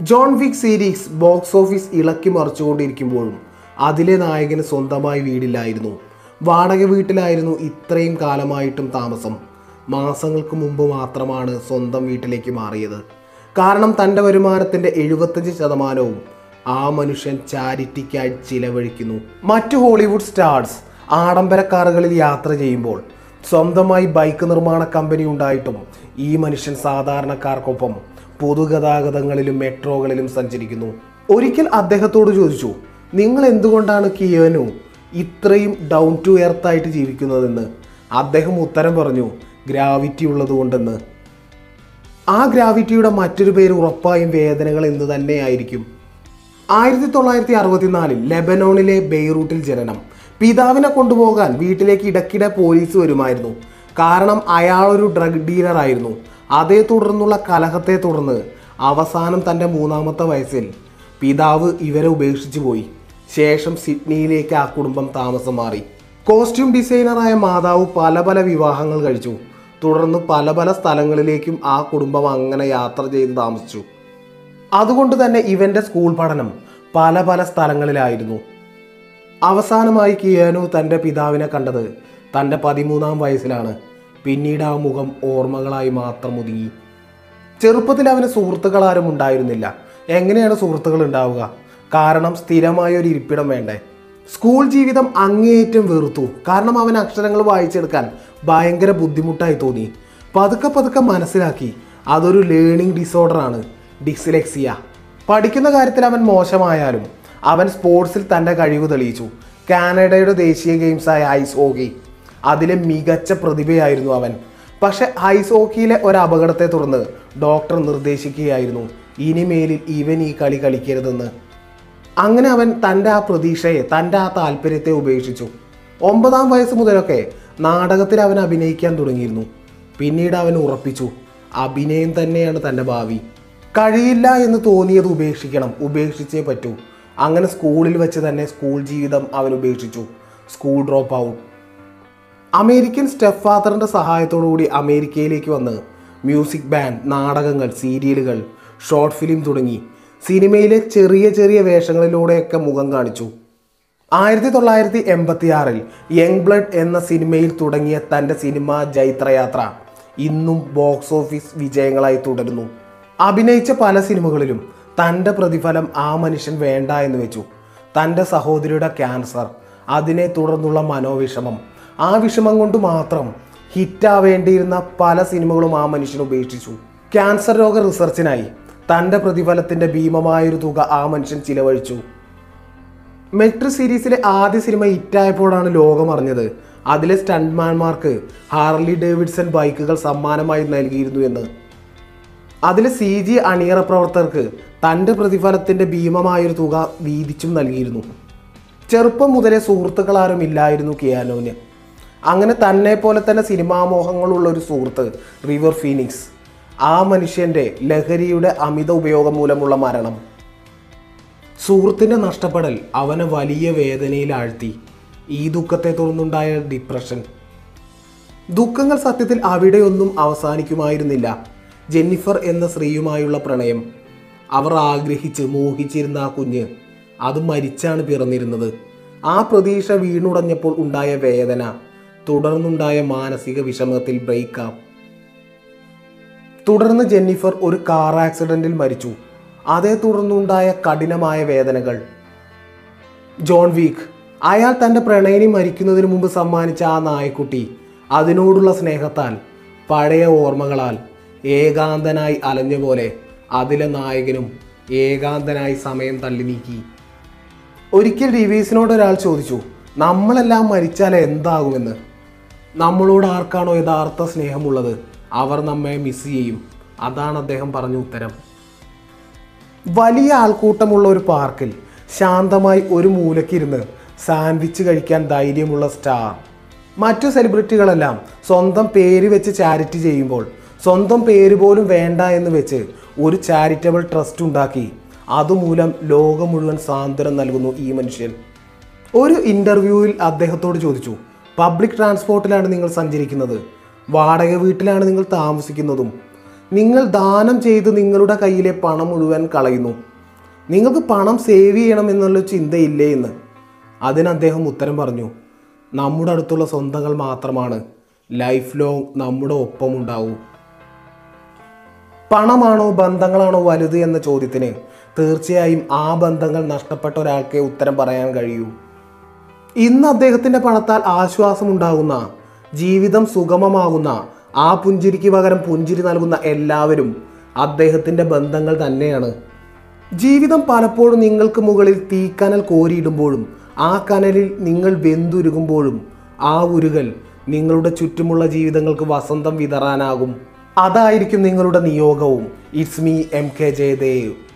John Wick series box office ഇളക്കി മറിച്ചുകൊണ്ടിരിക്കുമ്പോഴും അതിലെ നായകന് സ്വന്തമായി വീടില്ലായിരുന്നു. വാടക വീട്ടിലായിരുന്നു ഇത്രയും കാലമായിട്ടും താമസം. മാസങ്ങൾക്ക് മുമ്പ് മാത്രമാണ് സ്വന്തം വീട്ടിലേക്ക് മാറിയത്. കാരണം തന്റെ വരുമാനത്തിന്റെ എഴുപത്തഞ്ച് ശതമാനവും ആ മനുഷ്യൻ ചാരിറ്റിക്കായി ചിലവഴിക്കുന്നു. മറ്റു ഹോളിവുഡ് സ്റ്റാർസ് ആഡംബര കാറുകളിൽ യാത്ര ചെയ്യുമ്പോൾ സ്വന്തമായി ബൈക്ക് നിർമ്മാണ കമ്പനി ഉണ്ടായിട്ടും ഈ മനുഷ്യൻ സാധാരണക്കാർക്കൊപ്പം പൊതുഗതാഗതങ്ങളിലും മെട്രോകളിലും സഞ്ചരിക്കുന്നു. ഒരിക്കൽ അദ്ദേഹത്തോട് ചോദിച്ചു നിങ്ങൾ എന്തുകൊണ്ടാണ് കിയോനു ഇത്രയും ഡൗൺ ടു എർത്ത് ആയിട്ട് ജീവിക്കുന്നതെന്ന്? അദ്ദേഹം ഉത്തരം പറഞ്ഞു ഗ്രാവിറ്റി ഉള്ളതുകൊണ്ടെന്ന്. ആ ഗ്രാവിറ്റിയുടെ മറ്റൊരു പേര് ഉറപ്പായും വേദനകൾ എന്ന് തന്നെയായിരിക്കും ആയിരത്തി തൊള്ളായിരത്തി അറുപത്തിനാലിൽ ലെബനോണിലെ ബെയ്റൂട്ടിൽ ജനനം. പിതാവിനെ കൊണ്ടുപോകാൻ വീട്ടിലേക്ക് ഇടയ്ക്കിടെ പോലീസ് വരുമായിരുന്നു. കാരണം അയാളൊരു ഡ്രഗ് ഡീലറായിരുന്നു അതേ തുടർന്നുള്ള കലഹത്തെ തുടർന്ന് അവസാനം തന്റെ മൂന്നാമത്തെ വയസ്സിൽ പിതാവ് ഇവരെ ഉപേക്ഷിച്ചു പോയി. ശേഷം സിഡ്നിയിലേക്ക് ആ കുടുംബം താമസം മാറി. കോസ്റ്റ്യൂം ഡിസൈനറായ മാതാവ് പല പല വിവാഹങ്ങൾ കഴിച്ചു. തുടർന്ന് പല പല സ്ഥലങ്ങളിലേക്കും ആ കുടുംബം അങ്ങനെ യാത്ര ചെയ്ത് താമസിച്ചു. അതുകൊണ്ട് തന്നെ ഇവന്റെ സ്കൂൾ പഠനം പല പല സ്ഥലങ്ങളിലായിരുന്നു. അവസാനമായി കിയാനു തന്റെ പിതാവിനെ കണ്ടത് തന്റെ പതിമൂന്നാം വയസ്സിലാണ്. പിന്നീട് ആ മുഖം ഓർമ്മകളായി മാത്രം ഒതുങ്ങി. ചെറുപ്പത്തിൽ അവന് സുഹൃത്തുക്കൾ ആരും ഉണ്ടായിരുന്നില്ല. എങ്ങനെയാണ് സുഹൃത്തുക്കൾ ഉണ്ടാവുക? കാരണം സ്ഥിരമായ ഒരു ഇരിപ്പിടം വേണ്ടേ? സ്കൂൾ ജീവിതം അങ്ങേയറ്റം വെറുത്തു. കാരണം അവൻ അക്ഷരങ്ങൾ വായിച്ചെടുക്കാൻ ഭയങ്കര ബുദ്ധിമുട്ടായി തോന്നി. പതുക്കെ പതുക്കെ മനസ്സിലാക്കി അതൊരു ലേണിംഗ് ഡിസോർഡർ ആണ് ഡിസ്ലെക്സിയ പഠിക്കുന്ന കാര്യത്തിൽ അവൻ മോശമായാലും അവൻ സ്പോർട്സിൽ തന്റെ കഴിവ് തെളിയിച്ചു. കാനഡയുടെ ദേശീയ ഗെയിംസായ ഐസ് ഹോക്കി. അതിലെ മികച്ച പ്രതിഭയായിരുന്നു അവൻ. പക്ഷെ ഐസ് ഹോക്കിയിലെ ഒരു അപകടത്തെ തുടർന്ന് ഡോക്ടർ നിർദ്ദേശിക്കുകയായിരുന്നു ഇനിമേലിൽ ഇവൻ ഈ കളി കളിക്കരുതെന്ന്. അങ്ങനെ അവൻ തന്റെ ആ പ്രതീക്ഷയെ തന്റെ ആ താല്പര്യത്തെ ഉപേക്ഷിച്ചു. ഒമ്പതാം വയസ്സ് മുതലൊക്കെ നാടകത്തിൽ അവൻ അഭിനയിക്കാൻ തുടങ്ങിയിരുന്നു. പിന്നീട് അവൻ ഉറപ്പിച്ചു അഭിനയം തന്നെയാണ് തന്റെ ഭാവി. കഴിയില്ല എന്ന് തോന്നിയത് ഉപേക്ഷിക്കണം ഉപേക്ഷിച്ചേ പറ്റൂ. അങ്ങനെ സ്കൂളിൽ വെച്ച് തന്നെ സ്കൂൾ ജീവിതം അവൻ ഉപേക്ഷിച്ചു. School drop out. American step ഫാദറിന്റെ സഹായത്തോടുകൂടി അമേരിക്കയിലേക്ക് വന്ന് മ്യൂസിക് ബാൻഡ് നാടകങ്ങൾ സീരിയലുകൾ ഷോർട്ട് ഫിലിം തുടങ്ങി സിനിമയിലെ ചെറിയ ചെറിയ വേഷങ്ങളിലൂടെയൊക്കെ മുഖം കാണിച്ചു. ആയിരത്തി തൊള്ളായിരത്തി എൺപത്തിയാറിൽ യങ് ബ്ലഡ് എന്ന സിനിമയിൽ തുടങ്ങിയ തന്റെ സിനിമ ജൈത്രയാത്ര ഇന്നും ബോക്സ് ഓഫീസ് വിജയങ്ങളായി തുടരുന്നു. അഭിനയിച്ച പല സിനിമകളിലും തന്റെ പ്രതിഫലം ആ മനുഷ്യൻ വേണ്ട എന്ന് വെച്ചു. തന്റെ സഹോദരിയുടെ ക്യാൻസർ അതിനെ തുടർന്നുള്ള മനോവിഷമം ആ വിഷമം കൊണ്ട് മാത്രം ഹിറ്റാവേണ്ടിയിരുന്ന പല സിനിമകളും ആ മനുഷ്യൻ ഉപേക്ഷിച്ചു. ക്യാൻസർ രോഗ റിസർച്ചിനായി തന്റെ പ്രതിഫലത്തിന്റെ ഭീമമായൊരു തുക ആ മനുഷ്യൻ ചിലവഴിച്ചു. മെട്രി സീരീസിലെ ആദ്യ സിനിമ ഹിറ്റായപ്പോഴാണ് ലോകം അറിഞ്ഞത്. അതിലെ സ്റ്റണ്ട്മാൻമാർക്ക് ഹാർലി ഡേവിഡ്സൺ ബൈക്കുകൾ സമ്മാനമായി നൽകിയിരുന്നു എന്ന്. അതിലെ സി ജി അണിയറ പ്രവർത്തകർക്ക് തന്റെ പ്രതിഫലത്തിന്റെ ഭീമമായൊരു തുക വീതിച്ചും നൽകിയിരുന്നു. ചെറുപ്പം മുതലേ സുഹൃത്തുക്കളാരും ഇല്ലായിരുന്നു കിയാനോന് അങ്ങനെ തന്നെ പോലെ തന്നെ സിനിമാ മോഹങ്ങളുള്ള ഒരു സുഹൃത്ത് റിവർ ഫീനിക്സ് ആ മനുഷ്യന്റെ ലഹരിയുടെ അമിത ഉപയോഗം മൂലമുള്ള മരണം. സുഹൃത്തിന്റെ നഷ്ടപ്പെടൽ അവനെ വലിയ വേദനയിൽ ആഴ്ത്തി. ഈ ദുഃഖത്തെ തുടർന്നുണ്ടായ ഡിപ്രഷൻ ദുഃഖങ്ങൾ സത്യത്തിൽ അവിടെയൊന്നും അവസാനിക്കുമായിരുന്നില്ല. ജെന്നിഫർ എന്ന സ്ത്രീയുമായുള്ള പ്രണയം. അവർ ആഗ്രഹിച്ച് മോഹിച്ചിരുന്ന ആ കുഞ്ഞ് അത് മരിച്ചാണ് പിറന്നിരുന്നത്. ആ പ്രതീക്ഷ വീണുടഞ്ഞപ്പോൾ ഉണ്ടായ വേദന. തുടർന്നുണ്ടായ മാനസിക വിഷമത്തിൽ ബ്രേക്കപ്പ് തുടർന്ന് ജെന്നിഫർ ഒരു കാർ ആക്സിഡന്റിൽ മരിച്ചു. അതേ തുടർന്നുണ്ടായ കഠിനമായ വേദനകൾ. ജോൺ വീക്ക് അയാൾ തന്റെ പ്രണയിനി മരിക്കുന്നതിന് മുമ്പ് സമ്മാനിച്ച ആ നായക്കുട്ടി അതിനോടുള്ള സ്നേഹത്താൽ പഴയ ഓർമ്മകളാൽ ഏകാന്തനായി അലഞ്ഞ പോലെ അതിലെ നായകനും ഏകാന്തനായി സമയം തള്ളി നീക്കി. ഒരിക്കൽ റിവീസിനോട് ഒരാൾ ചോദിച്ചു നമ്മളെല്ലാം മരിച്ചാൽ എന്താകുമെന്ന്? നമ്മളോട് ആർക്കാണോ യഥാർത്ഥ സ്നേഹമുള്ളത്? അവർ നമ്മെ മിസ് ചെയ്യും. അതാണ് അദ്ദേഹം പറഞ്ഞ ഉത്തരം. വലിയ ആൾക്കൂട്ടമുള്ള ഒരു പാർക്കിൽ ശാന്തമായി ഒരു മൂലക്കിരുന്ന് സാൻഡ്വിച്ച് കഴിക്കാൻ ധൈര്യമുള്ള സ്റ്റാർ മറ്റു സെലിബ്രിറ്റികളെല്ലാം സ്വന്തം പേര് വെച്ച് ചാരിറ്റി ചെയ്യുമ്പോൾ സ്വന്തം പേര് പോലും വേണ്ട എന്ന് വെച്ച് ഒരു ചാരിറ്റബിൾ ട്രസ്റ്റ് ഉണ്ടാക്കി അതുമൂലം ലോകം മുഴുവൻ സാന്ത്വനം നൽകുന്നു ഈ മനുഷ്യൻ. ഒരു ഇന്റർവ്യൂവിൽ അദ്ദേഹത്തോട് ചോദിച്ചു പബ്ലിക് ട്രാൻസ്പോർട്ടിലാണ് നിങ്ങൾ സഞ്ചരിക്കുന്നത്. വാടക വീട്ടിലാണ് നിങ്ങൾ താമസിക്കുന്നതും. നിങ്ങൾ ദാനം ചെയ്ത് നിങ്ങളുടെ കയ്യിലെ പണം മുഴുവൻ കളയുന്നു. നിങ്ങൾക്ക് പണം സേവ് ചെയ്യണം എന്നുള്ള ചിന്തയില്ലേ എന്ന്. അതിന് അദ്ദേഹം ഉത്തരം പറഞ്ഞു. നമ്മുടെ അടുത്തുള്ള സ്വന്തങ്ങൾ മാത്രമാണ്. ലൈഫ് ലോങ് നമ്മുടെ ഒപ്പം ഉണ്ടാവൂ. പണമാണോ ബന്ധങ്ങളാണോ വലുത്? എന്ന ചോദ്യത്തിന് തീർച്ചയായും ആ ബന്ധങ്ങൾ നഷ്ടപ്പെട്ട ഒരാൾക്കേ ഉത്തരം പറയാൻ കഴിയൂ. ഇന്ന് അദ്ദേഹത്തിന്റെ പണത്താൽ ആശ്വാസമുണ്ടാകുന്ന ജീവിതം സുഗമമാകുന്ന ആ പുഞ്ചിരിക്ക് പകരം പുഞ്ചിരി നൽകുന്ന എല്ലാവരും അദ്ദേഹത്തിന്റെ ബന്ധങ്ങൾ തന്നെയാണ്. ജീവിതം പലപ്പോഴും നിങ്ങൾക്ക് മുകളിൽ തീക്കനൽ കോരിയിടുമ്പോഴും ആ കനലിൽ നിങ്ങൾ വെന്തുരുകുമ്പോഴും ആ ഉരുകൽ നിങ്ങളുടെ ചുറ്റുമുള്ള ജീവിതങ്ങൾക്ക് വസന്തം വിതറാനാകും. അതായിരിക്കും നിങ്ങളുടെ നിയോഗവും. It's me M K Jayadev